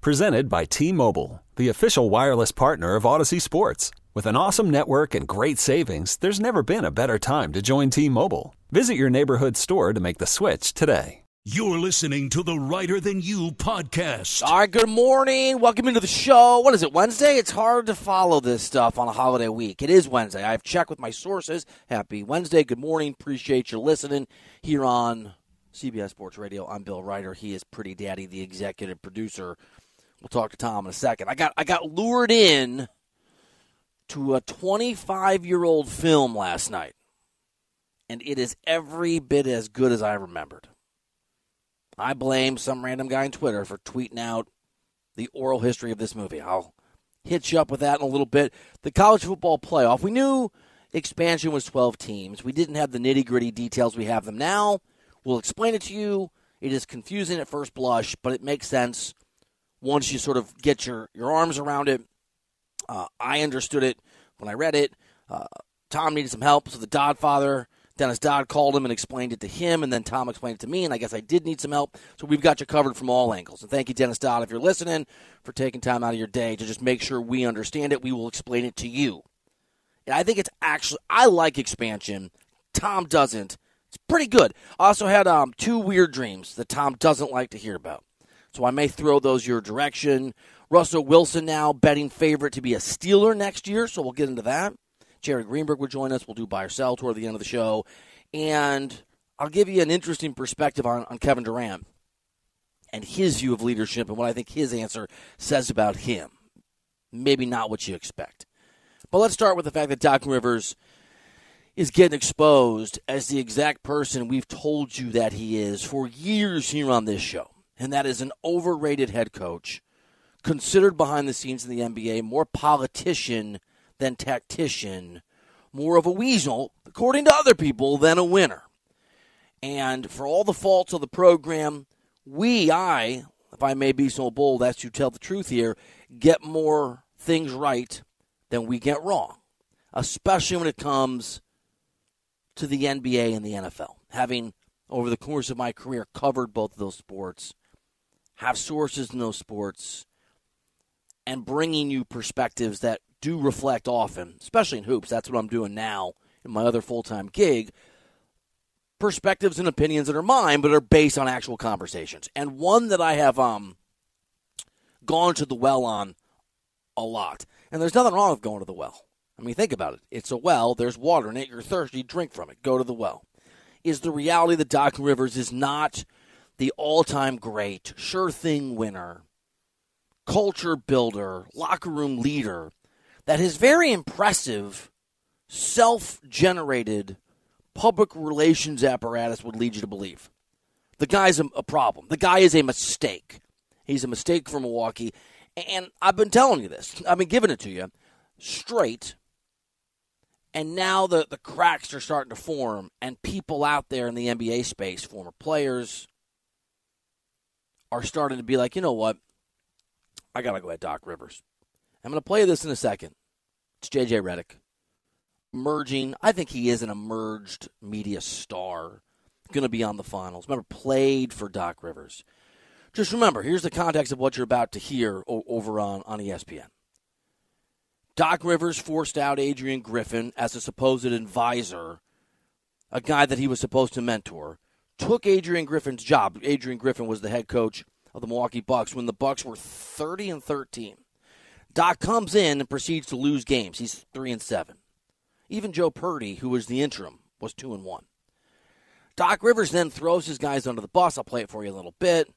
Presented by T Mobile, the official wireless partner of Audacy Sports. With an awesome network and great savings, there's never been a better time to join T Mobile. Visit your neighborhood store to make the switch today. You're listening to the Reiter Than You podcast. All right, good morning. Welcome into the show. What is it, Wednesday? It's hard to follow this stuff on a holiday week. It is Wednesday. I've checked with my sources. Happy Wednesday. Good morning. Appreciate you listening here on CBS Sports Radio. I'm Bill Reiter. He is Pretty Daddy, the executive producer. We'll talk to Tom in a second. I got I got lured in to a 25 year old film last night, and it is every bit as good as I remembered. I blame some random guy on Twitter for tweeting out the oral history of this movie. I'll hit you up with that in a little bit. The college football playoff. We knew expansion was 12 teams. We didn't have the nitty gritty details we have them now. We'll explain it to you. It is confusing at first blush, but it makes sense once you sort of get your, your arms around it. Uh, I understood it when I read it. Uh, Tom needed some help, so the Dodd father Dennis Dodd called him and explained it to him, and then Tom explained it to me, and I guess I did need some help. So we've got you covered from all angles. And thank you, Dennis Dodd, if you're listening, for taking time out of your day to just make sure we understand it. We will explain it to you. And I think it's actually, I like expansion. Tom doesn't. It's pretty good. I also had um, two weird dreams that Tom doesn't like to hear about. So I may throw those your direction. Russell Wilson now betting favorite to be a Steeler next year, so we'll get into that. Jerry Greenberg will join us. We'll do buy or sell toward the end of the show. And I'll give you an interesting perspective on, on Kevin Durant and his view of leadership and what I think his answer says about him. Maybe not what you expect. But let's start with the fact that Doc Rivers is getting exposed as the exact person we've told you that he is for years here on this show. And that is an overrated head coach, considered behind the scenes in the NBA, more politician than tactician, more of a weasel, according to other people, than a winner. And for all the faults of the program, we, I, if I may be so bold as to tell the truth here, get more things right than we get wrong, especially when it comes to the NBA and the NFL. Having, over the course of my career, covered both of those sports, have sources in those sports, and bringing you perspectives that do reflect often, especially in hoops. That's what I'm doing now in my other full time gig. Perspectives and opinions that are mine, but are based on actual conversations. And one that I have um, gone to the well on a lot. And there's nothing wrong with going to the well. I mean, think about it. It's a well, there's water in it, you're thirsty, drink from it, go to the well. Is the reality that Doc Rivers is not the all time great, sure thing winner, culture builder, locker room leader that his very impressive self generated public relations apparatus would lead you to believe. The guy's a, a, problem. The guy is a mistake. He's a mistake for Milwaukee. And I've been telling you this, I've been giving it to you straight. And now the, the cracks are starting to form, and people out there in the NBA space, former players, are starting to be like, you know what? I got to go at Doc Rivers. I'm going to play this in a second. It's JJ Redick. Merging. I think he is an emerged media star. Going to be on the finals. Remember, played for Doc Rivers. Just remember, here's the context of what you're about to hear over on, on ESPN. Doc Rivers forced out Adrian Griffin as a supposed advisor, a guy that he was supposed to mentor. Took Adrian Griffin's job. Adrian Griffin was the head coach of the Milwaukee Bucks when the Bucks were 30 and 13. Doc comes in and proceeds to lose games. He's three and seven. Even Joe Prunty, who was the interim, was two and one. Doc Rivers then throws his guys under the bus. I'll play it for you a little bit.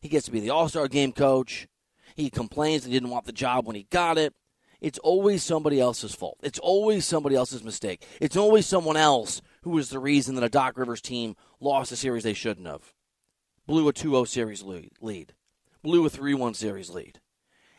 He gets to be the All Star game coach. He complains he didn't want the job when he got it. It's always somebody else's fault. It's always somebody else's mistake. It's always someone else who was the reason that a Doc Rivers team lost a series they shouldn't have. Blew a 2 0 series lead. Blew a 3 1 series lead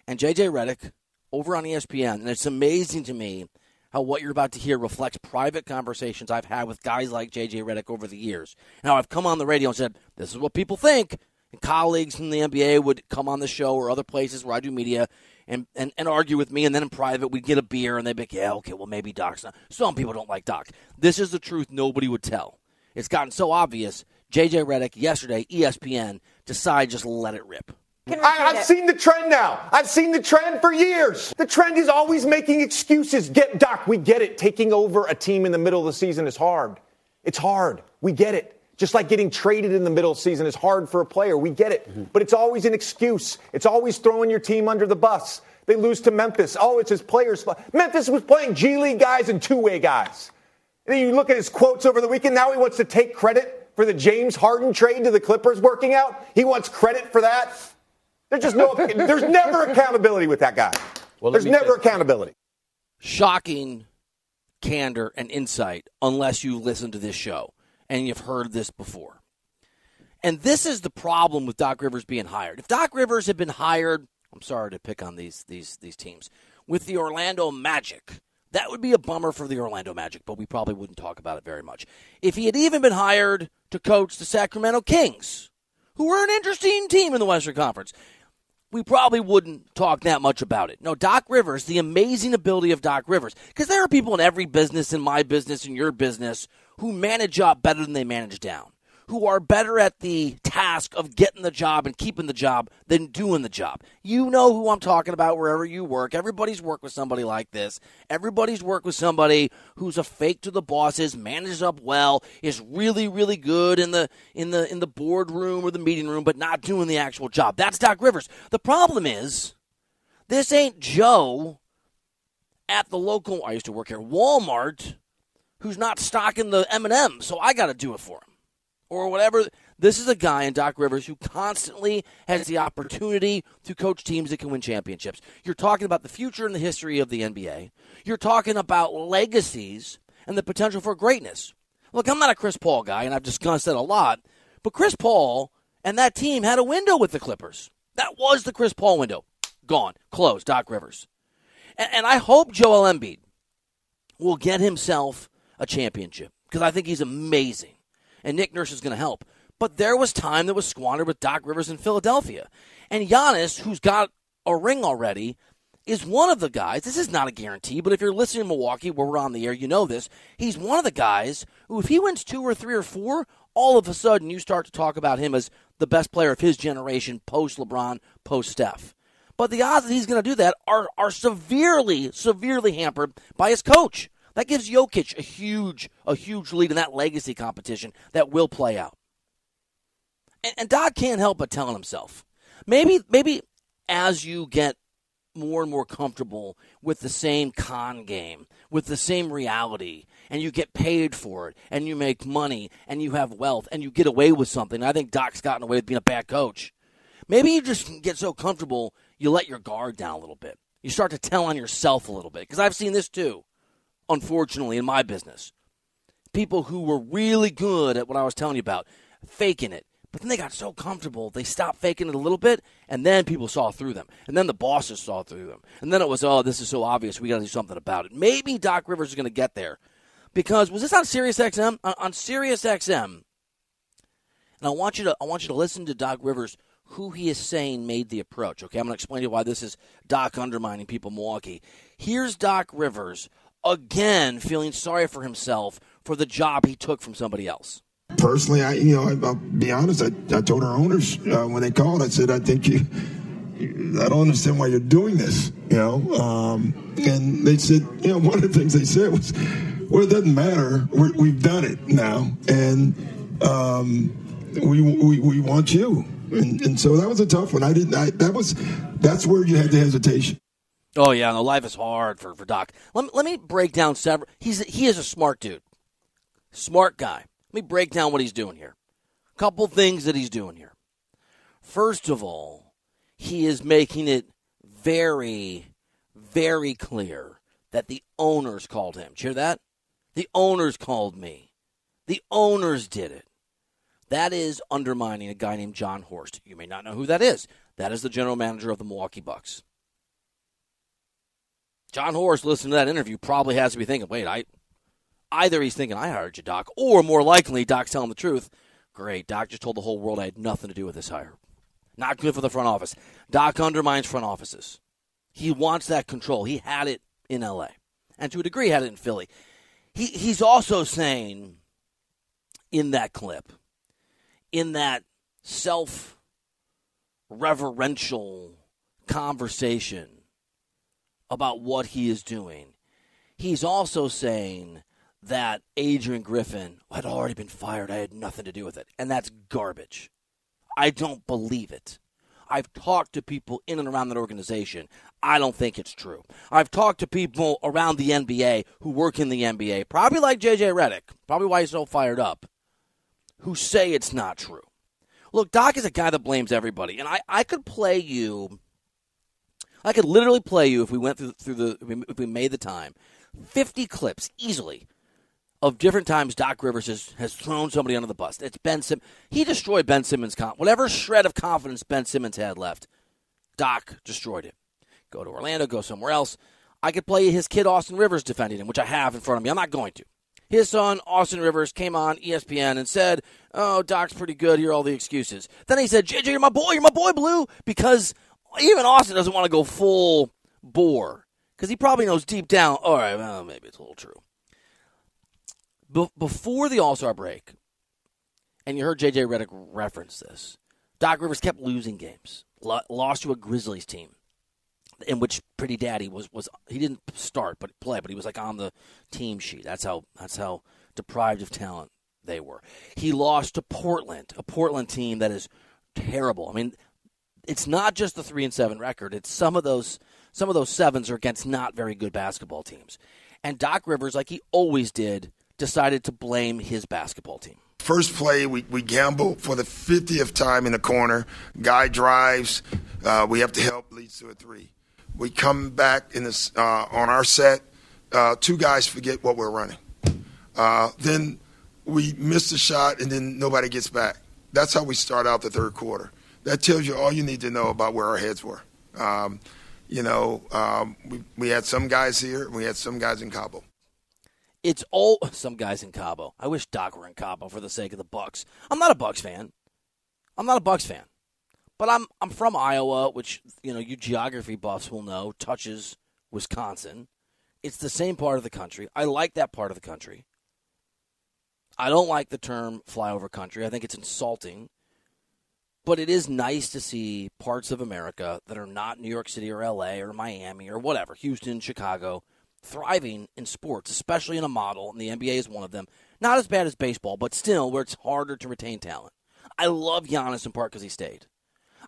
and JJ Redick over on ESPN, and it's amazing to me how what you're about to hear reflects private conversations I've had with guys like JJ Redick over the years. Now I've come on the radio and said, "This is what people think." And colleagues from the NBA would come on the show or other places where I do media and, and, and argue with me, and then in private we'd get a beer and they'd be like, "Yeah, okay, well maybe Doc's not." Some people don't like Doc. This is the truth. Nobody would tell. It's gotten so obvious. JJ Redick yesterday, ESPN, decide just let it rip. I, I've seen the trend now. I've seen the trend for years. The trend is always making excuses. Get Doc, we get it. Taking over a team in the middle of the season is hard. It's hard. We get it. Just like getting traded in the middle of the season is hard for a player. We get it. Mm-hmm. But it's always an excuse. It's always throwing your team under the bus. They lose to Memphis. Oh, it's his players. Memphis was playing G League guys and two way guys. And then you look at his quotes over the weekend. Now he wants to take credit for the James Harden trade to the Clippers working out. He wants credit for that. There's just no, there's never accountability with that guy. Well, there's never accountability. shocking candor and insight unless you listen to this show and you've heard this before. And this is the problem with Doc Rivers being hired. If Doc Rivers had been hired, I'm sorry to pick on these these these teams, with the Orlando Magic, that would be a bummer for the Orlando Magic, but we probably wouldn't talk about it very much. If he had even been hired to coach the Sacramento Kings, who were an interesting team in the Western Conference, we probably wouldn't talk that much about it. No, Doc Rivers, the amazing ability of Doc Rivers, because there are people in every business, in my business, in your business, who manage up better than they manage down, who are better at the task of getting the job and keeping the job than doing the job. You know who I'm talking about wherever you work. Everybody's worked with somebody like this. Everybody's worked with somebody who's a fake to the bosses, manages up well, is really, really good in the in the in the boardroom or the meeting room, but not doing the actual job. That's Doc Rivers. The problem is this ain't Joe at the local I used to work here, Walmart, who's not stocking the M&M, so I got to do it for him. Or whatever. This is a guy in Doc Rivers who constantly has the opportunity to coach teams that can win championships. You're talking about the future and the history of the NBA. You're talking about legacies and the potential for greatness. Look, I'm not a Chris Paul guy, and I've discussed that a lot, but Chris Paul and that team had a window with the Clippers. That was the Chris Paul window. Gone. Closed. Doc Rivers. And, and I hope Joel Embiid will get himself a championship because I think he's amazing. And Nick Nurse is going to help. But there was time that was squandered with Doc Rivers in Philadelphia. And Giannis, who's got a ring already, is one of the guys. This is not a guarantee, but if you're listening in Milwaukee, where we're on the air, you know this. He's one of the guys who, if he wins two or three or four, all of a sudden you start to talk about him as the best player of his generation, post LeBron, post Steph. But the odds that he's going to do that are, are severely, severely hampered by his coach. That gives Jokic a huge, a huge lead in that legacy competition that will play out. And, and Doc can't help but telling himself, maybe, maybe as you get more and more comfortable with the same con game, with the same reality, and you get paid for it, and you make money, and you have wealth, and you get away with something. I think Doc's gotten away with being a bad coach. Maybe you just get so comfortable, you let your guard down a little bit. You start to tell on yourself a little bit. Because I've seen this too, unfortunately, in my business. People who were really good at what I was telling you about, faking it. But then they got so comfortable, they stopped faking it a little bit, and then people saw through them. And then the bosses saw through them. And then it was, oh, this is so obvious, we got to do something about it. Maybe Doc Rivers is going to get there. Because was this on Sirius XM? On, on Sirius XM, and I want you to I want you to listen to Doc Rivers, who he is saying made the approach. Okay, I'm going to explain to you why this is Doc undermining people in Milwaukee. Here's Doc Rivers again feeling sorry for himself for the job he took from somebody else. personally, I you know I, I'll be honest. I, I told our owners uh, when they called, I said I think you. I don't understand why you're doing this. You know, um, and they said you know one of the things they said was, well, it doesn't matter. We're, we've done it now, and um, we, we we want you. And, and so that was a tough one. I didn't. I, that was that's where you had the hesitation. Oh yeah, no, life is hard for, for Doc. Let me, let me break down several. He's he is a smart dude, smart guy. Let me break down what he's doing here. A couple things that he's doing here. First of all, he is making it very, very clear that the owners called him. Did you hear that? The owners called me. The owners did it. That is undermining a guy named Jon Horst. You may not know who that is. That is the general manager of the Milwaukee Bucks. Jon Horst, listening to that interview, probably has to be thinking, wait, I either he's thinking I hired you, Doc, or more likely, Doc's telling the truth. Great, Doc just told the whole world I had nothing to do with this hire. Not good for the front office. Doc undermines front offices. He wants that control. He had it in LA. And to a degree had it in Philly. He he's also saying in that clip, in that self reverential conversation about what he is doing. He's also saying that Adrian Griffin had already been fired. I had nothing to do with it. And that's garbage. I don't believe it. I've talked to people in and around that organization. I don't think it's true. I've talked to people around the NBA who work in the NBA, probably like JJ Redick, probably why he's so fired up, who say it's not true. Look, Doc is a guy that blames everybody, and I, I could play you I could literally play you if we went through, through the if we made the time, fifty clips easily of different times Doc Rivers has, has thrown somebody under the bus. It's Ben Sim. He destroyed Ben Simmons' con- whatever shred of confidence Ben Simmons had left. Doc destroyed it. Go to Orlando. Go somewhere else. I could play his kid Austin Rivers defending him, which I have in front of me. I'm not going to. His son Austin Rivers came on ESPN and said, "Oh, Doc's pretty good. Here are all the excuses." Then he said, "JJ, you're my boy. You're my boy, Blue," because even Austin doesn't want to go full bore because he probably knows deep down. All right, well, maybe it's a little true. Be- before the All Star break, and you heard JJ Redick reference this, Doc Rivers kept losing games. lost to a Grizzlies team, in which Pretty Daddy was was he didn't start but play, but he was like on the team sheet. That's how that's how deprived of talent they were. He lost to Portland, a Portland team that is terrible. I mean, it's not just the three and seven record. It's some of those some of those sevens are against not very good basketball teams. And Doc Rivers, like he always did, decided to blame his basketball team. First play, we, we gamble for the 50th time in the corner. Guy drives. Uh, we have to help, leads to a three. We come back in this uh, on our set. Uh, two guys forget what we're running. Uh, then we miss the shot, and then nobody gets back. That's how we start out the third quarter that tells you all you need to know about where our heads were. Um, you know, um, we, we had some guys here, we had some guys in Cabo. It's all some guys in Cabo. I wish Doc were in Cabo for the sake of the Bucks. I'm not a Bucks fan. I'm not a Bucks fan, but I'm I'm from Iowa, which you know you geography buffs will know touches Wisconsin. It's the same part of the country. I like that part of the country. I don't like the term flyover country. I think it's insulting but it is nice to see parts of America that are not New York City or LA or Miami or whatever, Houston, Chicago, thriving in sports, especially in a model, and the NBA is one of them. Not as bad as baseball, but still where it's harder to retain talent. I love Giannis in part because he stayed.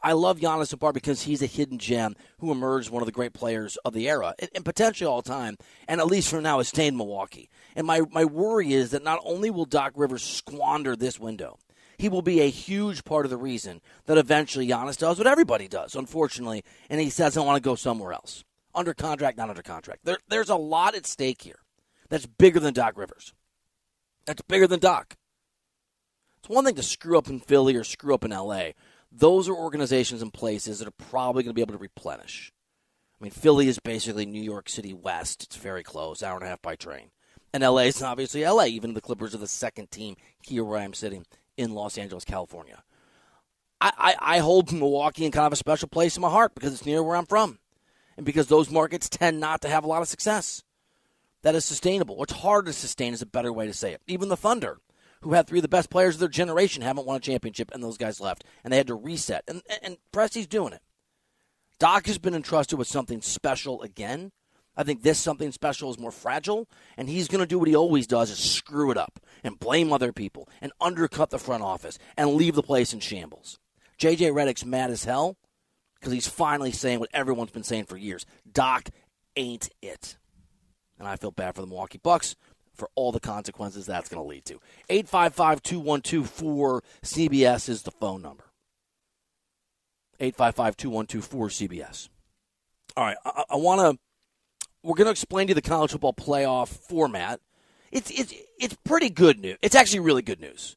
I love Giannis in part because he's a hidden gem who emerged one of the great players of the era and, and potentially all time, and at least for now has stayed in Milwaukee. And my, my worry is that not only will Doc Rivers squander this window, he will be a huge part of the reason that eventually Giannis does what everybody does, unfortunately, and he doesn't want to go somewhere else. Under contract, not under contract. There, there's a lot at stake here that's bigger than Doc Rivers. That's bigger than Doc. It's one thing to screw up in Philly or screw up in LA. Those are organizations and places that are probably going to be able to replenish. I mean, Philly is basically New York City West. It's very close, hour and a half by train. And LA is obviously LA. Even the Clippers are the second team here where I'm sitting in Los Angeles, California. I, I, I hold Milwaukee in kind of a special place in my heart because it's near where I'm from. And because those markets tend not to have a lot of success that is sustainable. What's hard to sustain is a better way to say it. Even the Thunder, who had three of the best players of their generation, haven't won a championship, and those guys left, and they had to reset. And, and Presti's doing it. Doc has been entrusted with something special again, I think this something special is more fragile, and he's going to do what he always does: is screw it up and blame other people and undercut the front office and leave the place in shambles. JJ Redick's mad as hell because he's finally saying what everyone's been saying for years: Doc ain't it. And I feel bad for the Milwaukee Bucks for all the consequences that's going to lead to. 855 2124 CBS is the phone number. 855 2124 CBS. All right, I, I want to we're going to explain to you the college football playoff format. It's it's it's pretty good news. It's actually really good news.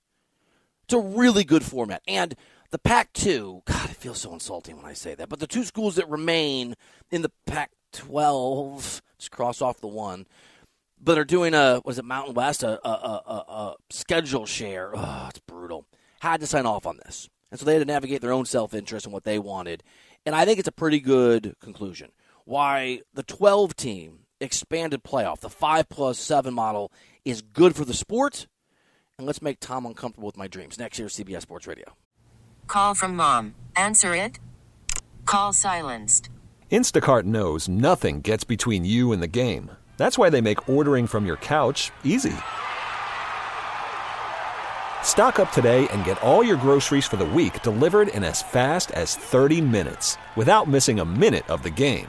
It's a really good format, and the Pac-2. God, it feels so insulting when I say that, but the two schools that remain in the Pac 12. Just cross off the one. But they're doing a, was it Mountain West, a, a, a, a schedule share. Oh, it's brutal. Had to sign off on this. And so they had to navigate their own self interest and what they wanted. And I think it's a pretty good conclusion. Why the 12 team expanded playoff, the 5 plus 7 model, is good for the sport. And let's make Tom uncomfortable with my dreams. Next year, CBS Sports Radio. Call from mom. Answer it. Call silenced. Instacart knows nothing gets between you and the game. That's why they make ordering from your couch easy. Stock up today and get all your groceries for the week delivered in as fast as 30 minutes without missing a minute of the game.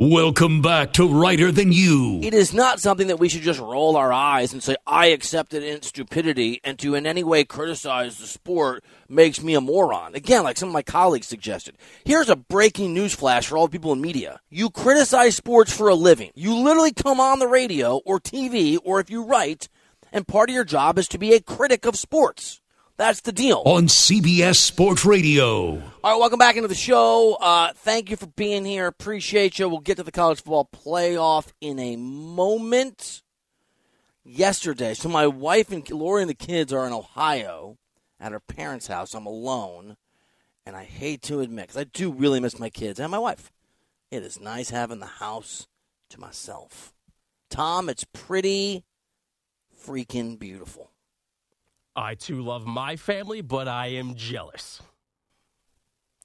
Welcome back to Reiter Than You. It is not something that we should just roll our eyes and say, I accept it in stupidity, and to in any way criticize the sport makes me a moron. Again, like some of my colleagues suggested. Here's a breaking news flash for all people in media. You criticize sports for a living. You literally come on the radio or TV, or if you write, and part of your job is to be a critic of sports. That's the deal. On CBS Sports Radio. All right, welcome back into the show. Uh, thank you for being here. Appreciate you. We'll get to the college football playoff in a moment. Yesterday, so my wife and Lori and the kids are in Ohio at her parents' house. I'm alone, and I hate to admit because I do really miss my kids and my wife. It is nice having the house to myself. Tom, it's pretty freaking beautiful. I too love my family, but I am jealous.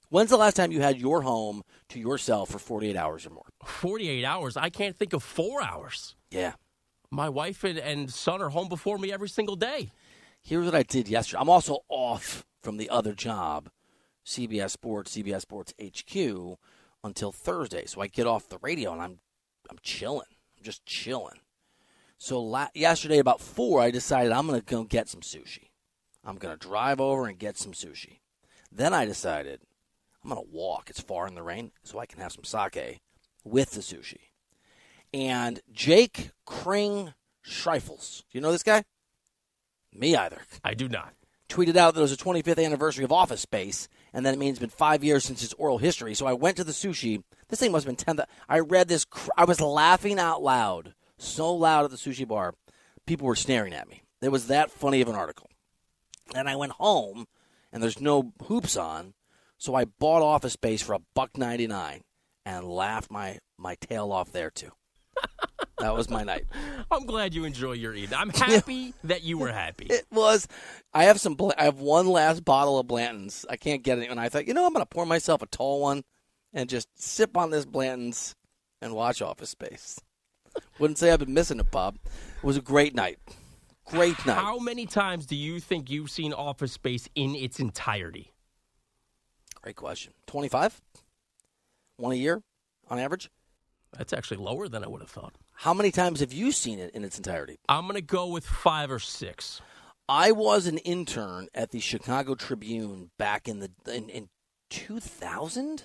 When's the last time you had your home to yourself for 48 hours or more? 48 hours? I can't think of four hours. Yeah. My wife and, and son are home before me every single day. Here's what I did yesterday. I'm also off from the other job, CBS Sports, CBS Sports HQ, until Thursday. So I get off the radio and I'm I'm chilling. I'm just chilling. So la- yesterday about four, I decided I'm going to go get some sushi. I'm going to drive over and get some sushi. Then I decided I'm going to walk. It's far in the rain, so I can have some sake with the sushi. And Jake Kring Schreifels. Do you know this guy? Me either. I do not. Tweeted out that it was the 25th anniversary of Office Space, and that it means it's been five years since its oral history. So I went to the sushi. This thing must have been 10. I read this. Cr- I was laughing out loud so loud at the sushi bar, people were staring at me. It was that funny of an article. And I went home, and there's no hoops on, so I bought Office Space for a buck ninety nine, and laughed my my tail off there too. that was my night. I'm glad you enjoy your evening. I'm happy that you were happy. It was. I have some. I have one last bottle of Blanton's. I can't get it, and I thought, you know, I'm going to pour myself a tall one, and just sip on this Blanton's and watch Office Space. Wouldn't say I've been missing it, Bob. It was a great night. Great night. How many times do you think you've seen Office Space in its entirety? Great question. 25? One a year on average? That's actually lower than I would have thought. How many times have you seen it in its entirety? I'm going to go with five or six. I was an intern at the Chicago Tribune back in the in, in 2000,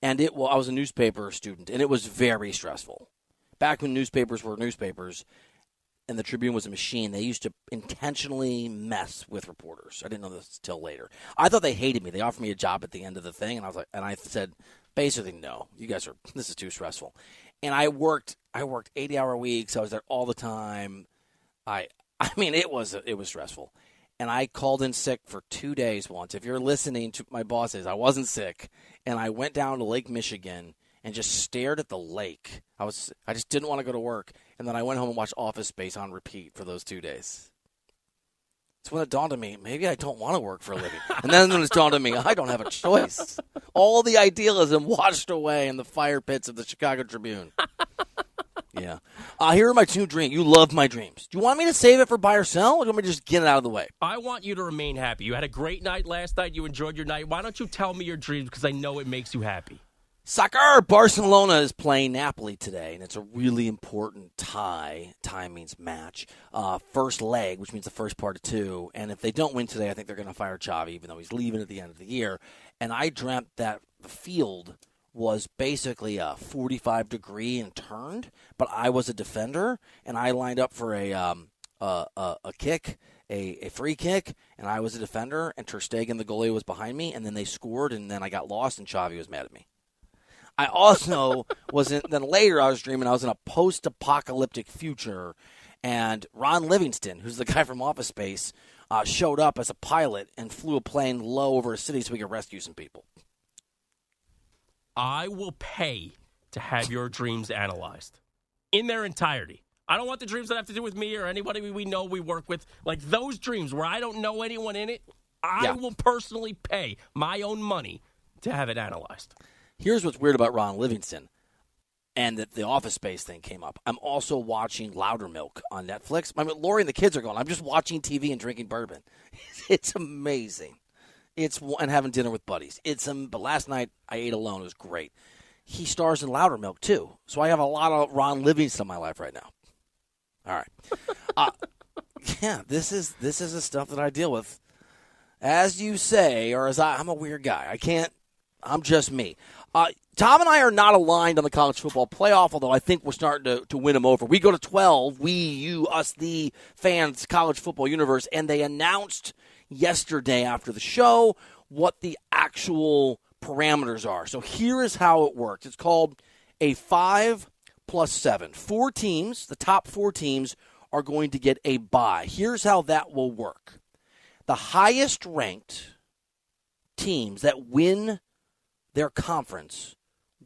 and it well, I was a newspaper student, and it was very stressful. Back when newspapers were newspapers, and the Tribune was a machine, they used to intentionally mess with reporters. I didn't know this till later. I thought they hated me. They offered me a job at the end of the thing, and I was like, and I said, basically, no, you guys are. This is too stressful. And I worked. I worked 80 hour weeks. I was there all the time. I. I mean, it was it was stressful. And I called in sick for two days once. If you're listening to my bosses, I wasn't sick, and I went down to Lake Michigan and just stared at the lake. I was I just didn't want to go to work, and then I went home and watched Office Space on repeat for those two days. It's when it dawned on me, maybe I don't want to work for a living. And then when it dawned on me, I don't have a choice. All the idealism washed away in the fire pits of the Chicago Tribune. Yeah. Uh, here are my two dreams. You love my dreams. Do you want me to save it for buy or sell, or do you want me to just get it out of the way? I want you to remain happy. You had a great night last night. You enjoyed your night. Why don't you tell me your dreams? Because I know it makes you happy. Soccer! Barcelona is playing Napoli today, and it's a really important tie. Tie means match. Uh, first leg, which means the first part of two. And if they don't win today, I think they're going to fire Xavi, even though he's leaving at the end of the year. And I dreamt that the field was basically a 45 degree and turned, but I was a defender, and I lined up for a um, a, a, a kick. A, a free kick, and I was a defender, and Ter Stegen, the goalie, was behind me, and then they scored, and then I got lost, and Xavi was mad at me. I also was in. Then later, I was dreaming I was in a post-apocalyptic future, and Ron Livingston, who's the guy from Office Space, uh, showed up as a pilot and flew a plane low over a city so we could rescue some people. I will pay to have your dreams analyzed in their entirety. I don't want the dreams that have to do with me or anybody we know we work with. Like those dreams where I don't know anyone in it, I Yeah. will personally pay my own money to have it analyzed. Here's what's weird about Ron Livingston, and that the Office Space thing came up. I'm also watching Loudermilk on Netflix. I mean, Lori and the kids are going. I'm just watching TV and drinking bourbon. It's amazing. It's and having dinner with buddies. It's um, but last night I ate alone. It was great. He stars in Loudermilk too, so I have a lot of Ron Livingston in my life right now. All right, uh, yeah, this is this is the stuff that I deal with, as you say, or as I, I'm a weird guy. I can't. I'm just me. Uh, Tom and I are not aligned on the college football playoff, although I think we're starting to, to win them over. We go to 12, we, you, us, the fans, college football universe, and they announced yesterday after the show what the actual parameters are. So here is how it works it's called a five plus seven. Four teams, the top four teams, are going to get a bye. Here's how that will work the highest ranked teams that win their conference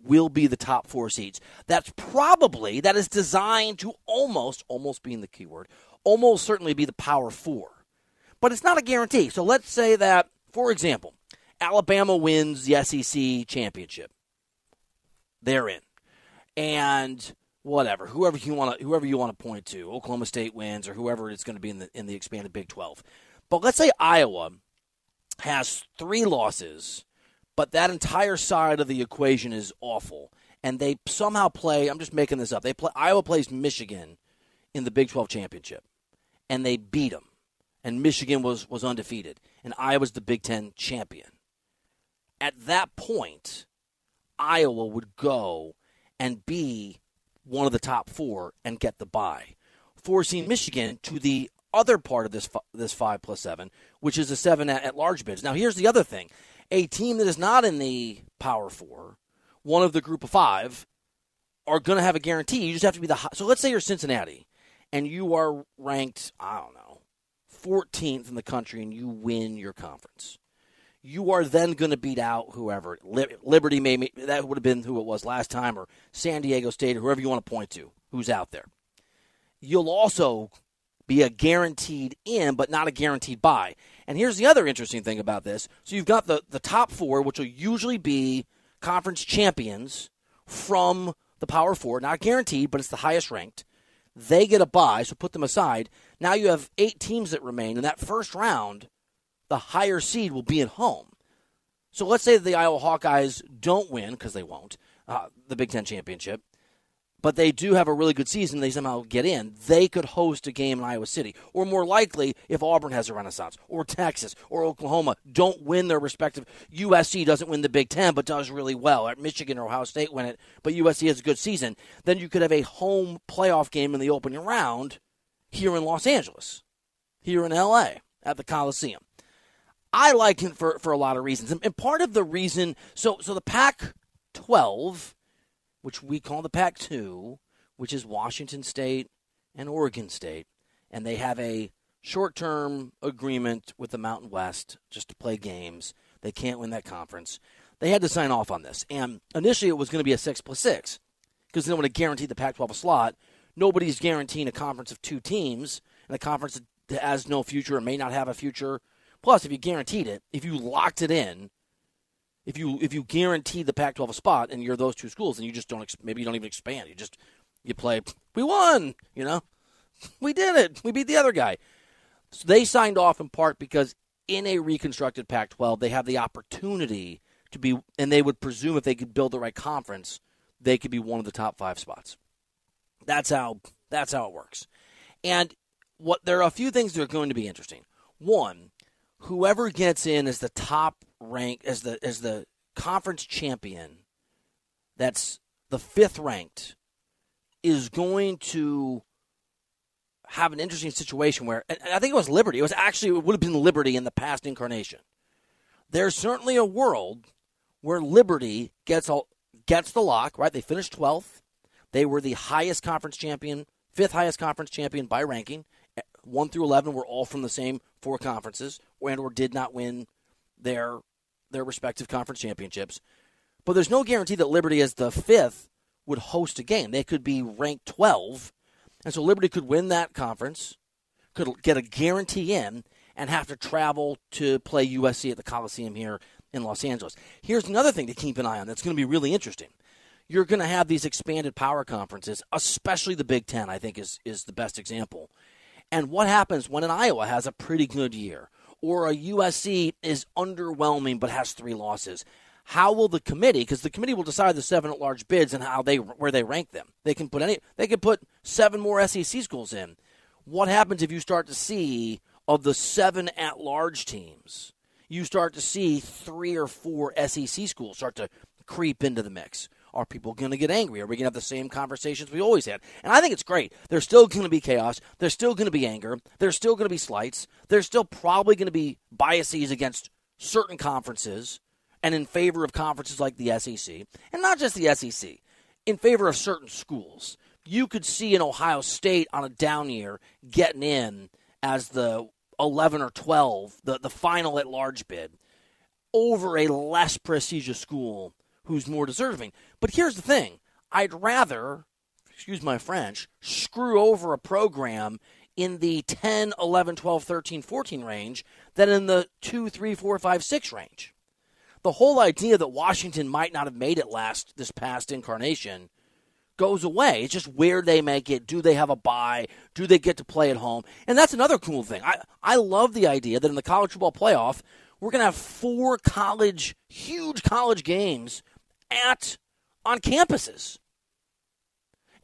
will be the top four seeds. That's probably that is designed to almost almost being the keyword, almost certainly be the power four. But it's not a guarantee. So let's say that, for example, Alabama wins the SEC championship. They're in. And whatever, whoever you want to whoever you want to point to, Oklahoma State wins or whoever it's going to be in the in the expanded Big 12. But let's say Iowa has 3 losses but that entire side of the equation is awful. And they somehow play. I'm just making this up. They play. Iowa plays Michigan in the Big 12 championship, and they beat them. And Michigan was was undefeated, and Iowa's the Big Ten champion. At that point, Iowa would go and be one of the top four and get the bye, forcing Michigan to the other part of this this five plus seven, which is a seven at, at large bids. Now, here's the other thing: a team that is not in the Power Four, one of the Group of Five, are going to have a guarantee. You just have to be the high. so. Let's say you're Cincinnati, and you are ranked I don't know, 14th in the country, and you win your conference. You are then going to beat out whoever Liberty may that would have been who it was last time, or San Diego State, or whoever you want to point to who's out there. You'll also be a guaranteed in, but not a guaranteed bye. And here's the other interesting thing about this. So you've got the, the top four, which will usually be conference champions from the Power Four, not guaranteed, but it's the highest ranked. They get a bye, so put them aside. Now you have eight teams that remain. In that first round, the higher seed will be at home. So let's say the Iowa Hawkeyes don't win, because they won't, uh, the Big Ten championship. But they do have a really good season, they somehow get in, they could host a game in Iowa City. Or more likely, if Auburn has a renaissance, or Texas, or Oklahoma don't win their respective. USC doesn't win the Big Ten, but does really well. At Michigan or Ohio State win it, but USC has a good season. Then you could have a home playoff game in the opening round here in Los Angeles, here in LA at the Coliseum. I like him for, for a lot of reasons. And part of the reason, so so the Pac 12 which we call the Pac 2, which is Washington State and Oregon State. And they have a short term agreement with the Mountain West just to play games. They can't win that conference. They had to sign off on this. And initially it was going to be a 6 plus 6 because they want to guarantee the Pac 12 a slot. Nobody's guaranteeing a conference of two teams and a conference that has no future or may not have a future. Plus, if you guaranteed it, if you locked it in, if you if you guarantee the Pac-12 a spot and you're those two schools, and you just don't maybe you don't even expand. You just you play. We won. You know, we did it. We beat the other guy. So they signed off in part because in a reconstructed Pac-12, they have the opportunity to be, and they would presume if they could build the right conference, they could be one of the top five spots. That's how that's how it works. And what there are a few things that are going to be interesting. One, whoever gets in as the top rank as the as the conference champion, that's the fifth ranked, is going to have an interesting situation where I think it was Liberty. It was actually it would have been Liberty in the past incarnation. There's certainly a world where Liberty gets all, gets the lock, right? They finished 12th. They were the highest conference champion, fifth highest conference champion by ranking. 1 through 11 were all from the same four conferences and or did not win their their respective conference championships. But there's no guarantee that Liberty, as the fifth, would host a game. They could be ranked 12, and so Liberty could win that conference, could get a guarantee in, and have to travel to play USC at the Coliseum here in Los Angeles. Here's another thing to keep an eye on that's going to be really interesting. You're going to have these expanded power conferences, especially the Big Ten, I think, is, is the best example. And what happens when an Iowa has a pretty good year? Or a USC is underwhelming but has three losses. How will the committee? Because the committee will decide the seven at large bids and how they where they rank them. They can put any. They can put seven more SEC schools in. What happens if you start to see of the seven at large teams? You start to see three or four SEC schools start to creep into the mix. Are people going to get angry? Are we going to have the same conversations we always had? And I think it's great. There's still going to be chaos. There's still going to be anger. There's still going to be slights. There's still probably going to be biases against certain conferences and in favor of conferences like the SEC. And not just the SEC, in favor of certain schools. You could see an Ohio State on a down year getting in as the 11 or 12, the, the final at large bid, over a less prestigious school who's more deserving. But here's the thing I'd rather, excuse my French, screw over a program in the 10, 11, 12, 13, 14 range than in the 2, 3, 4, 5, 6 range. The whole idea that Washington might not have made it last this past incarnation goes away. It's just where they make it. Do they have a bye? Do they get to play at home? And that's another cool thing. I, I love the idea that in the college football playoff, we're going to have four college, huge college games at on campuses.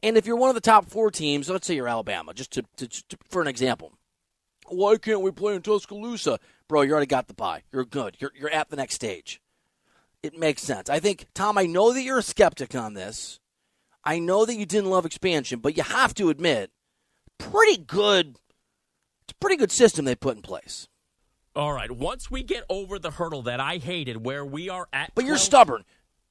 And if you're one of the top four teams, let's say you're Alabama, just to, to, to, for an example, why can't we play in Tuscaloosa, bro? You already got the bye. You're good. You're you're at the next stage. It makes sense. I think Tom. I know that you're a skeptic on this. I know that you didn't love expansion, but you have to admit, pretty good. It's a pretty good system they put in place. All right. Once we get over the hurdle that I hated, where we are at, but 12- you're stubborn.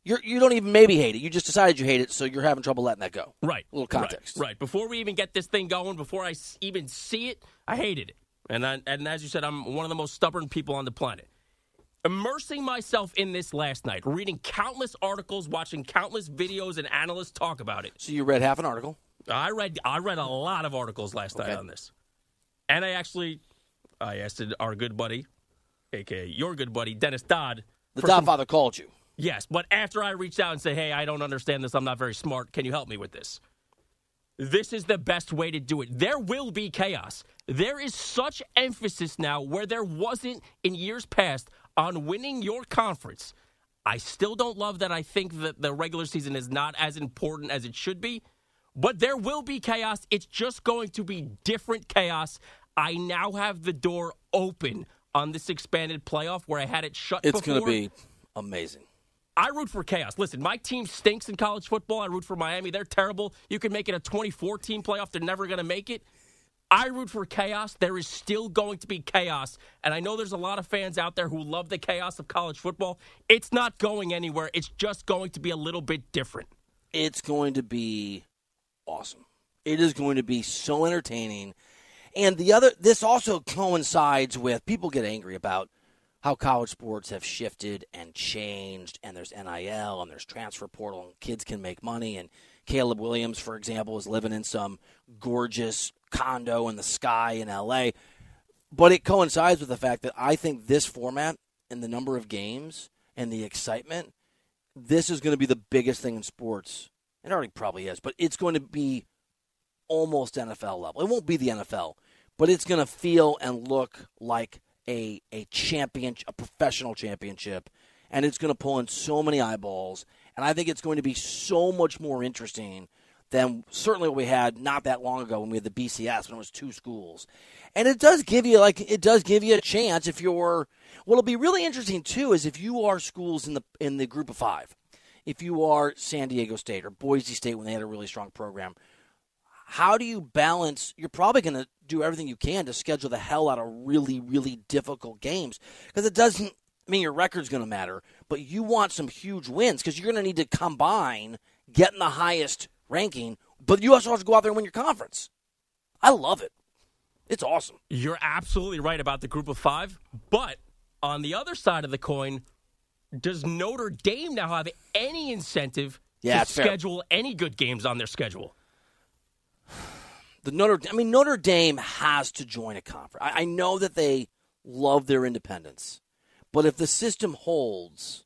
You're, you don't even maybe hate it. You just decided you hate it, so you're having trouble letting that go. Right. A little context. Right. right. Before we even get this thing going, before I even see it, I hated it. And I, and as you said, I'm one of the most stubborn people on the planet. Immersing myself in this last night, reading countless articles, watching countless videos and analysts talk about it. So you read half an article? I read I read a lot of articles last okay. night on this, and I actually I asked our good buddy, aka your good buddy Dennis Dodd. The Godfather called you. Yes, but after I reached out and said, "Hey, I don't understand this. I'm not very smart. Can you help me with this?" This is the best way to do it. There will be chaos. There is such emphasis now where there wasn't in years past on winning your conference. I still don't love that I think that the regular season is not as important as it should be, But there will be chaos. It's just going to be different chaos. I now have the door open on this expanded playoff where I had it shut It's before. going to be amazing. I root for chaos. Listen, my team stinks in college football. I root for Miami. They're terrible. You can make it a 24 team playoff. They're never going to make it. I root for chaos. There is still going to be chaos. And I know there's a lot of fans out there who love the chaos of college football. It's not going anywhere. It's just going to be a little bit different. It's going to be awesome. It is going to be so entertaining. And the other, this also coincides with people get angry about how college sports have shifted and changed, and there's NIL and there's transfer portal, and kids can make money. And Caleb Williams, for example, is living in some gorgeous condo in the sky in LA. But it coincides with the fact that I think this format and the number of games and the excitement, this is going to be the biggest thing in sports. It already probably is, but it's going to be almost NFL level. It won't be the NFL, but it's going to feel and look like a a champion, a professional championship, and it's going to pull in so many eyeballs. And I think it's going to be so much more interesting than certainly what we had not that long ago when we had the BCS when it was two schools. And it does give you like it does give you a chance if you're. What'll be really interesting too is if you are schools in the in the group of five, if you are San Diego State or Boise State when they had a really strong program how do you balance? You're probably going to do everything you can to schedule the hell out of really, really difficult games because it doesn't mean your record's going to matter, but you want some huge wins because you're going to need to combine getting the highest ranking, but you also have to go out there and win your conference. I love it. It's awesome. You're absolutely right about the group of five. But on the other side of the coin, does Notre Dame now have any incentive Yeah, to it's fair. schedule any good games on their schedule? The Notre, I mean, Notre Dame has to join a conference. I, I know that they love their independence, but if the system holds,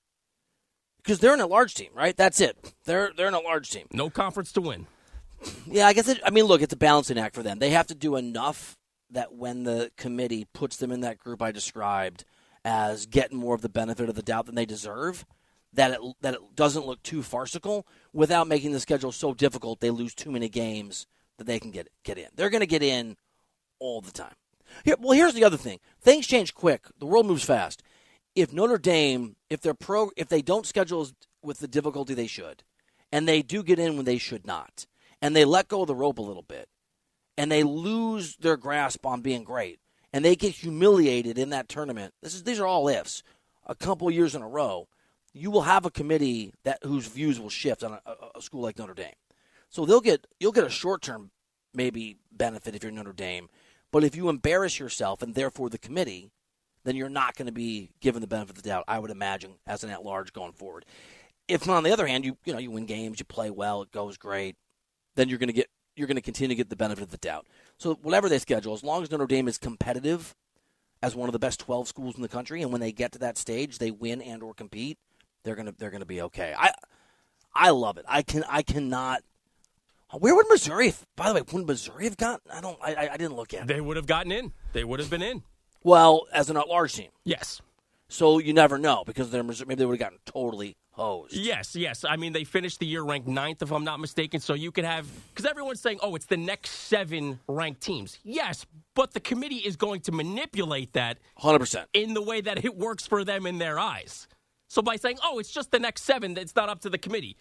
because they're in a large team, right? That's it. They're they're in a large team. No conference to win. Yeah, I guess. It, I mean, look, it's a balancing act for them. They have to do enough that when the committee puts them in that group I described as getting more of the benefit of the doubt than they deserve, that it that it doesn't look too farcical without making the schedule so difficult they lose too many games that they can get get in. They're going to get in all the time. Here, well, here's the other thing: things change quick. The world moves fast. If Notre Dame, if they're pro, if they don't schedule with the difficulty they should, and they do get in when they should not, and they let go of the rope a little bit, and they lose their grasp on being great, and they get humiliated in that tournament. This is these are all ifs. A couple years in a row, you will have a committee that whose views will shift on a, a, a school like Notre Dame. So they'll get you'll get a short term maybe benefit if you're Notre Dame, but if you embarrass yourself and therefore the committee, then you're not going to be given the benefit of the doubt. I would imagine as an at large going forward. If on the other hand you you know you win games, you play well, it goes great, then you're going to get you're going to continue to get the benefit of the doubt. So whatever they schedule, as long as Notre Dame is competitive as one of the best 12 schools in the country, and when they get to that stage, they win and or compete, they're gonna they're gonna be okay. I I love it. I can I cannot. Where would Missouri? By the way, would Missouri have gotten? I don't. I, I- didn't look at it. They would have gotten in. They would have been in. Well, as an at-large team, Yes. so you never know because they're Missouri, maybe they would have gotten totally hosed. Yes, yes. I mean, they finished the year ranked ninth, if I'm not mistaken. So you could have, because everyone's saying, oh, it's the next seven ranked teams. Yes, but the committee is going to manipulate that Hundred percent. in the way that it works for them in their eyes. So by saying, oh, it's just the next seven, it's not up to the committee.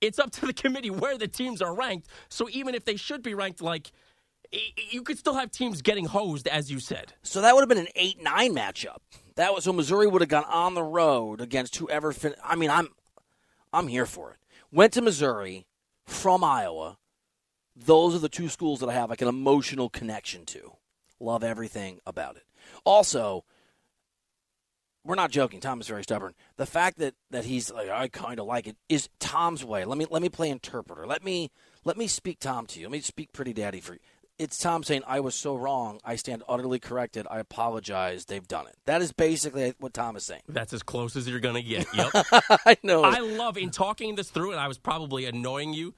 It's up to the committee where the teams are ranked. So even if they should be ranked, like, you could still have teams getting hosed, as you said. So that would have been an eight-nine matchup. That was so Missouri would have gone on the road against whoever. Fin- I mean, I'm I'm here for it. Went to Missouri from Iowa. Those are the two schools that I have like an emotional connection to. Love everything about it. Also, we're not joking. Tom is very stubborn. The fact that, that he's like, I kind of like it is Tom's way. Let me let me play interpreter. Let me let me speak Tom to you. Let me speak pretty daddy for you. It's Tom saying, I was so wrong. I stand utterly corrected. I apologize. They've done it. That is basically what Tom is saying. That's as close as you're going to get. Yep. I know. I love in talking this through, and I was probably annoying you.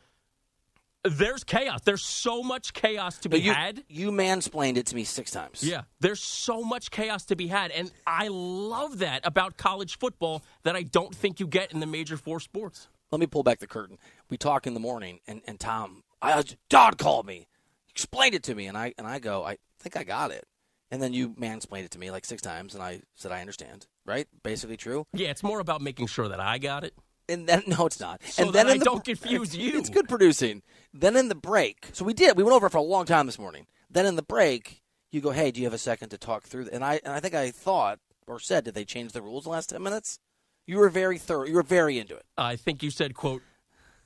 There's chaos. There's so much chaos to be you, had. you mansplained it to me six times. Yeah, there's so much chaos to be had, and I love that about college football that I don't think you get in the major four sports. Let me pull back the curtain. We talk in the morning, and, and Tom, I Dodd called me, explained it to me, and I and I go, I think I got it. And then you mansplained it to me like six times, and I said I understand. Right? Basically true. Yeah, it's more about making sure that I got it. And then no, it's not. So and then I the, don't confuse you. It's good producing. Then in the break, so we did. We went over it for a long time this morning. Then in the break, you go, "Hey, do you have a second to talk through?" And I and I think I thought or said, "Did they change the rules the last ten minutes?" You were very thorough. You were very into it. I think you said, "quote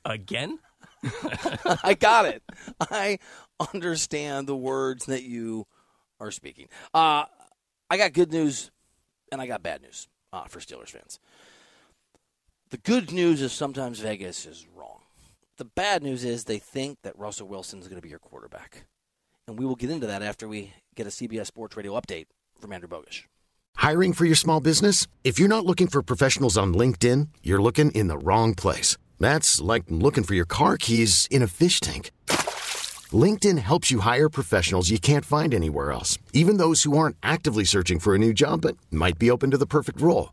again." I got it. I understand the words that you are speaking. Uh, I got good news and I got bad news uh, for Steelers fans. The good news is sometimes Vegas is wrong. The bad news is they think that Russell Wilson is going to be your quarterback. And we will get into that after we get a CBS Sports Radio update from Andrew Bogish. Hiring for your small business? If you're not looking for professionals on LinkedIn, you're looking in the wrong place. That's like looking for your car keys in a fish tank. LinkedIn helps you hire professionals you can't find anywhere else, even those who aren't actively searching for a new job but might be open to the perfect role.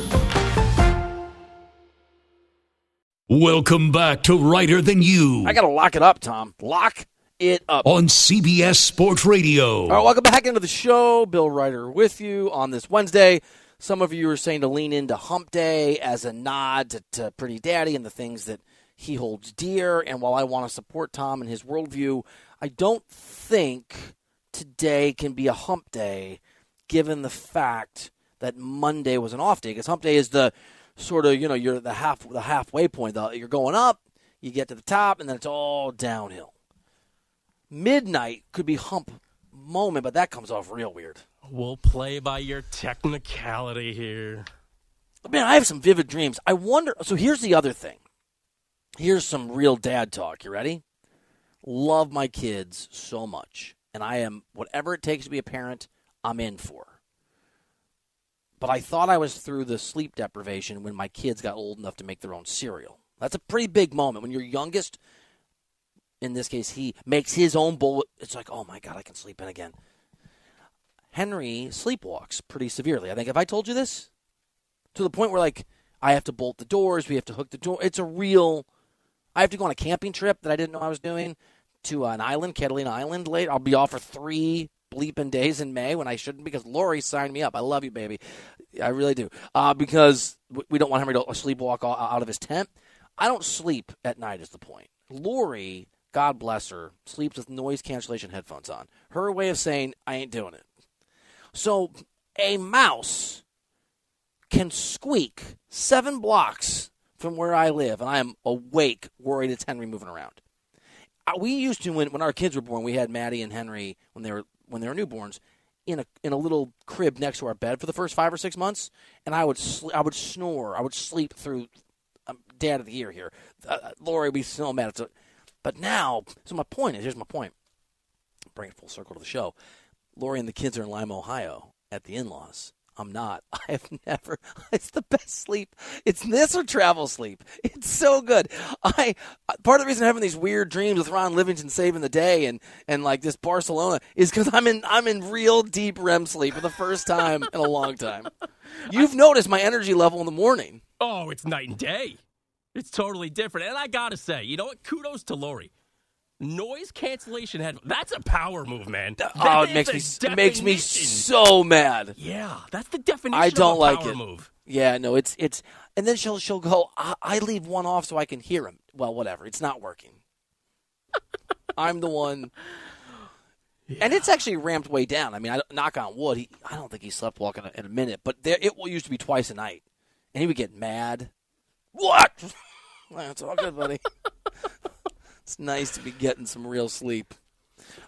Welcome back to Reiter Than You I got to lock it up, Tom. Lock it up. on CBS Sports Radio. All right, welcome back into the show. Bill Reiter with you on this Wednesday. Some of you are saying to lean into Hump Day as a nod to, to Pretty Daddy and the things that he holds dear. And while I want to support Tom and his worldview, I don't think today can be a Hump Day given the fact that Monday was an off day because Hump Day is the sort of you know you're the half the halfway point. The, you're going up, you get to the top, and then it's all downhill. Midnight could be hump moment, but that comes off real weird. We'll play by your technicality here. Man, I have some vivid dreams. I wonder. So here's the other thing. Here's some real dad talk. You ready? Love my kids so much, and I am whatever it takes to be a parent. I'm in for. But I thought I was through the sleep deprivation when my kids got old enough to make their own cereal. That's a pretty big moment when your youngest, in this case, he makes his own bowl. It's like, oh my god, I can sleep in again. Henry sleepwalks pretty severely. I think. Have I told you this? To the point where like I have to bolt the doors, we have to hook the door. It's a real. I have to go on a camping trip that I didn't know I was doing to an island, Catalina Island. Late, I'll be off for three bleeping days in May when I shouldn't because Lori signed me up. I love you, baby. I really do. Uh, because we don't want Henry to sleepwalk out of his tent. I don't sleep at night. Is the point? Lori, God bless her, sleeps with noise cancellation headphones on. Her way of saying I ain't doing it. So a mouse can squeak seven blocks from where I live, and I am awake, worried it's Henry moving around. Uh, We used to when when our kids were born, we had Maddie and Henry when they were when they were newborns in a in a little crib next to our bed for the first five or six months, and I would sl- I would snore, I would sleep through. Um, dad of the year here, uh, Lori be so mad. So, but now, so my point is, here's my point. Bring it full circle to the show. Lori and the kids are in Lima, Ohio, at the in-laws. I'm not. I have never. It's the best sleep. It's this or travel sleep. It's so good. I uh, part of the reason I'm having these weird dreams with Ron Livingston saving the day and and like this Barcelona is because I'm in I'm in real deep REM sleep for the first time in a long time. You've noticed my energy level in the morning. Oh, it's night and day. It's totally different. And I gotta say, you know what? Kudos to Lori. Noise cancellation head. That's a power move, man. Oh, That it makes me a it makes me so mad. Yeah, that's the definition. I don't of a like power it. Move. Yeah, no, it's it's, and then she'll she'll go. I, I leave one off so I can hear him. Well, whatever. It's not working. I'm the one, and it's actually ramped way down. I mean, I, knock on wood. He, I don't think he slept walking in a minute, but there it used to be twice a night, and he would get mad. What? That's all good, buddy. it's nice to be getting some real sleep.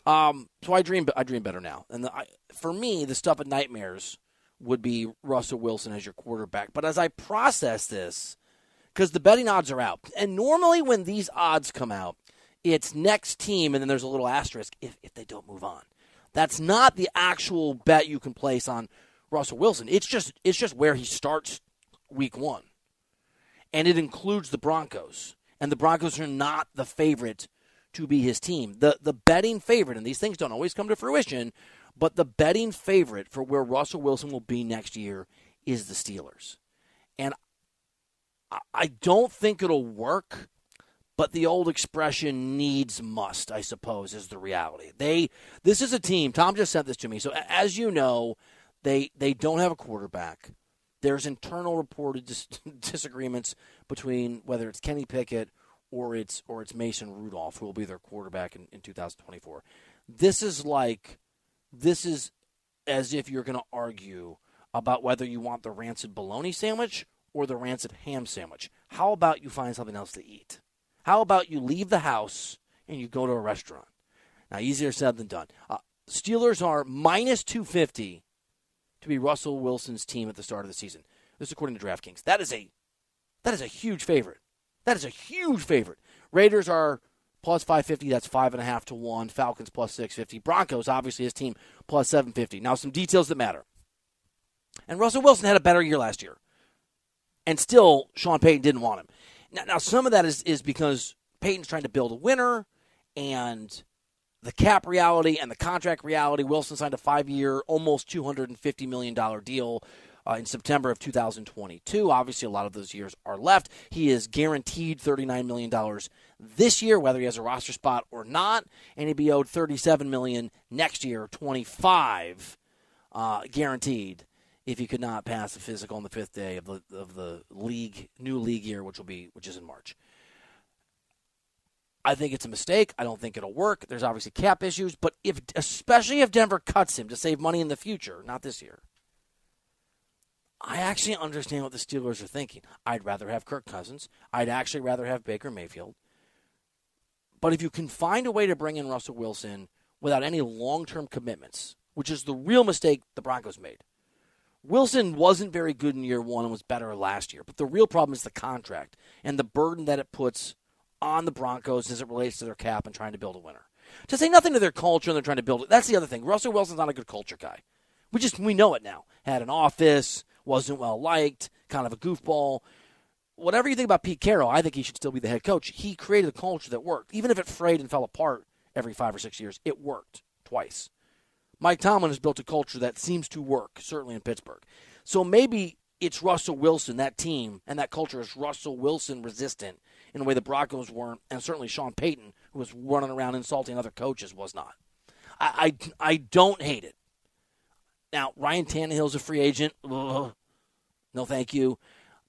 Um, so I dream, I dream better now. And the, I, for me, the stuff of nightmares would be Russell Wilson as your quarterback. But as I process this, because the betting odds are out, and normally when these odds come out, it's next team, and then there's a little asterisk if, if they don't move on. That's not the actual bet you can place on Russell Wilson. It's just it's just where he starts week one, and it includes the Broncos, and the Broncos are not the favorite to be his team. The the betting favorite, and these things don't always come to fruition, but the betting favorite for where Russell Wilson will be next year is the Steelers, and I, don't think it'll work but the old expression needs must i suppose is the reality. They this is a team tom just sent this to me so as you know they they don't have a quarterback there's internal reported dis- disagreements between whether it's kenny pickett or it's or it's mason rudolph who will be their quarterback in, in 2024 this is like this is as if you're going to argue about whether you want the rancid bologna sandwich or the rancid ham sandwich how about you find something else to eat how about you leave the house and you go to a restaurant? Now, easier said than done. Uh, Steelers are minus 250 to be Russell Wilson's team at the start of the season. This is according to DraftKings. That is a that is a huge favorite. That is a huge favorite. Raiders are plus 550. That's five and a half to one. Falcons plus 650. Broncos, obviously, his team plus 750. Now, some details that matter. And Russell Wilson had a better year last year. And still, Sean Payton didn't want him. Now, now some of that is, is because Payton's trying to build a winner and the cap reality and the contract reality. Wilson signed a five year, almost $250 million deal uh, in September of 2022. Obviously, a lot of those years are left. He is guaranteed $39 million this year, whether he has a roster spot or not, and he'd be owed 37 million next year, 25 uh, guaranteed if he could not pass the physical on the fifth day of the of the league new league year, which will be which is in March. I think it's a mistake. I don't think it'll work. There's obviously cap issues, but if especially if Denver cuts him to save money in the future, not this year. I actually understand what the Steelers are thinking. I'd rather have Kirk Cousins. I'd actually rather have Baker Mayfield. But if you can find a way to bring in Russell Wilson without any long-term commitments, which is the real mistake the Broncos made Wilson wasn't very good in year one and was better last year. But the real problem is the contract and the burden that it puts on the Broncos as it relates to their cap and trying to build a winner. To say nothing to their culture and they're trying to build it. That's the other thing. Russell Wilson's not a good culture guy. We just we know it now. Had an office, wasn't well liked, kind of a goofball. Whatever you think about Pete Carroll, I think he should still be the head coach. He created a culture that worked. Even if it frayed and fell apart every five or six years, it worked twice. Mike Tomlin has built a culture that seems to work, certainly in Pittsburgh. So maybe it's Russell Wilson, that team, and that culture is Russell Wilson resistant in a way the Broncos weren't, and certainly Sean Payton, who was running around insulting other coaches, was not. I, I, I don't hate it. Now, Ryan Tannehill's a free agent. Ugh. No, thank you.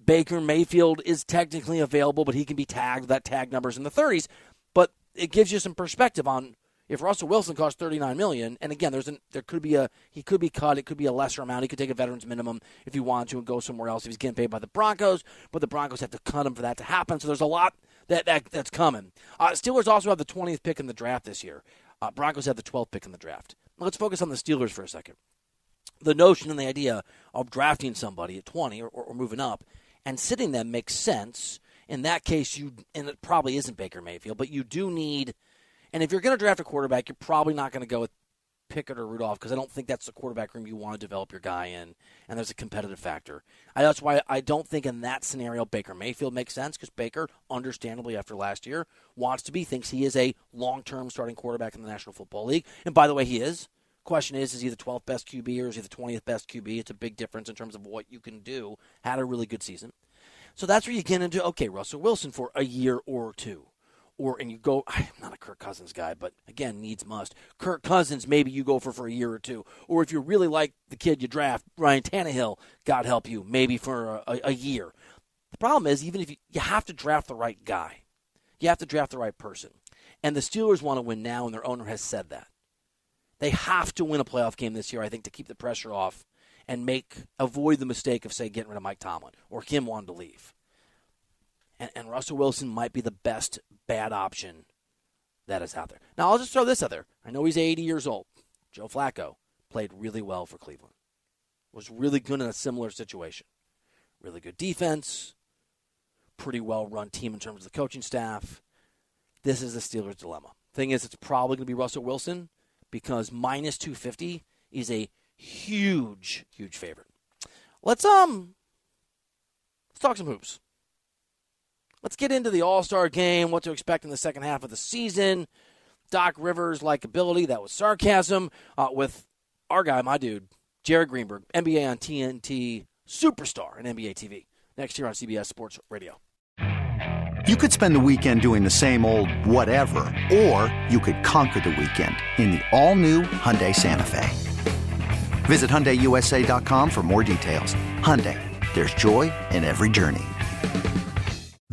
Baker Mayfield is technically available, but he can be tagged. That tag number's in the 30s. But it gives you some perspective on if Russell Wilson costs 39 million, and again, there's an, there could be a he could be cut. It could be a lesser amount. He could take a veterans minimum if he wanted to and go somewhere else if he's getting paid by the Broncos. But the Broncos have to cut him for that to happen. So there's a lot that, that that's coming. Uh, Steelers also have the 20th pick in the draft this year. Uh, Broncos have the 12th pick in the draft. Let's focus on the Steelers for a second. The notion and the idea of drafting somebody at 20 or, or, or moving up and sitting them makes sense. In that case, you and it probably isn't Baker Mayfield, but you do need and if you're going to draft a quarterback, you're probably not going to go with Pickett or Rudolph because I don't think that's the quarterback room you want to develop your guy in, and there's a competitive factor. I, that's why I don't think in that scenario Baker Mayfield makes sense because Baker, understandably after last year, wants to be thinks he is a long-term starting quarterback in the National Football League, and by the way, he is. Question is, is he the 12th best QB or is he the 20th best QB? It's a big difference in terms of what you can do. Had a really good season. So that's where you get into, okay, Russell Wilson for a year or two or and you go I'm not a Kirk Cousins guy, but again, needs must. Kirk Cousins, maybe you go for for a year or two. Or if you really like the kid you draft, Ryan Tannehill, God help you, maybe for a, a year. The problem is even if you, you have to draft the right guy. You have to draft the right person. And the Steelers want to win now, and their owner has said that. They have to win a playoff game this year, I think, to keep the pressure off and make avoid the mistake of say getting rid of Mike Tomlin or him wanting to leave and, and Russell Wilson might be the best bad option that is out there. Now, I'll just throw this out there. I know he's 80 years old. Joe Flacco played really well for Cleveland, was really good in a similar situation. Really good defense, pretty well run team in terms of the coaching staff. This is the Steelers' dilemma. Thing is, it's probably going to be Russell Wilson because minus 250 is a huge, huge favorite. Let's um, let's talk some hoops. Let's get into the All Star game, what to expect in the second half of the season. Doc Rivers' likability, that was sarcasm, uh, with our guy, my dude, Jared Greenberg, NBA on TNT superstar and NBA TV. Next year on CBS Sports Radio. You could spend the weekend doing the same old whatever, or you could conquer the weekend in the all-new Hyundai Santa Fe. Visit HyundaiUSA.com for more details. Hyundai, there's joy in every journey.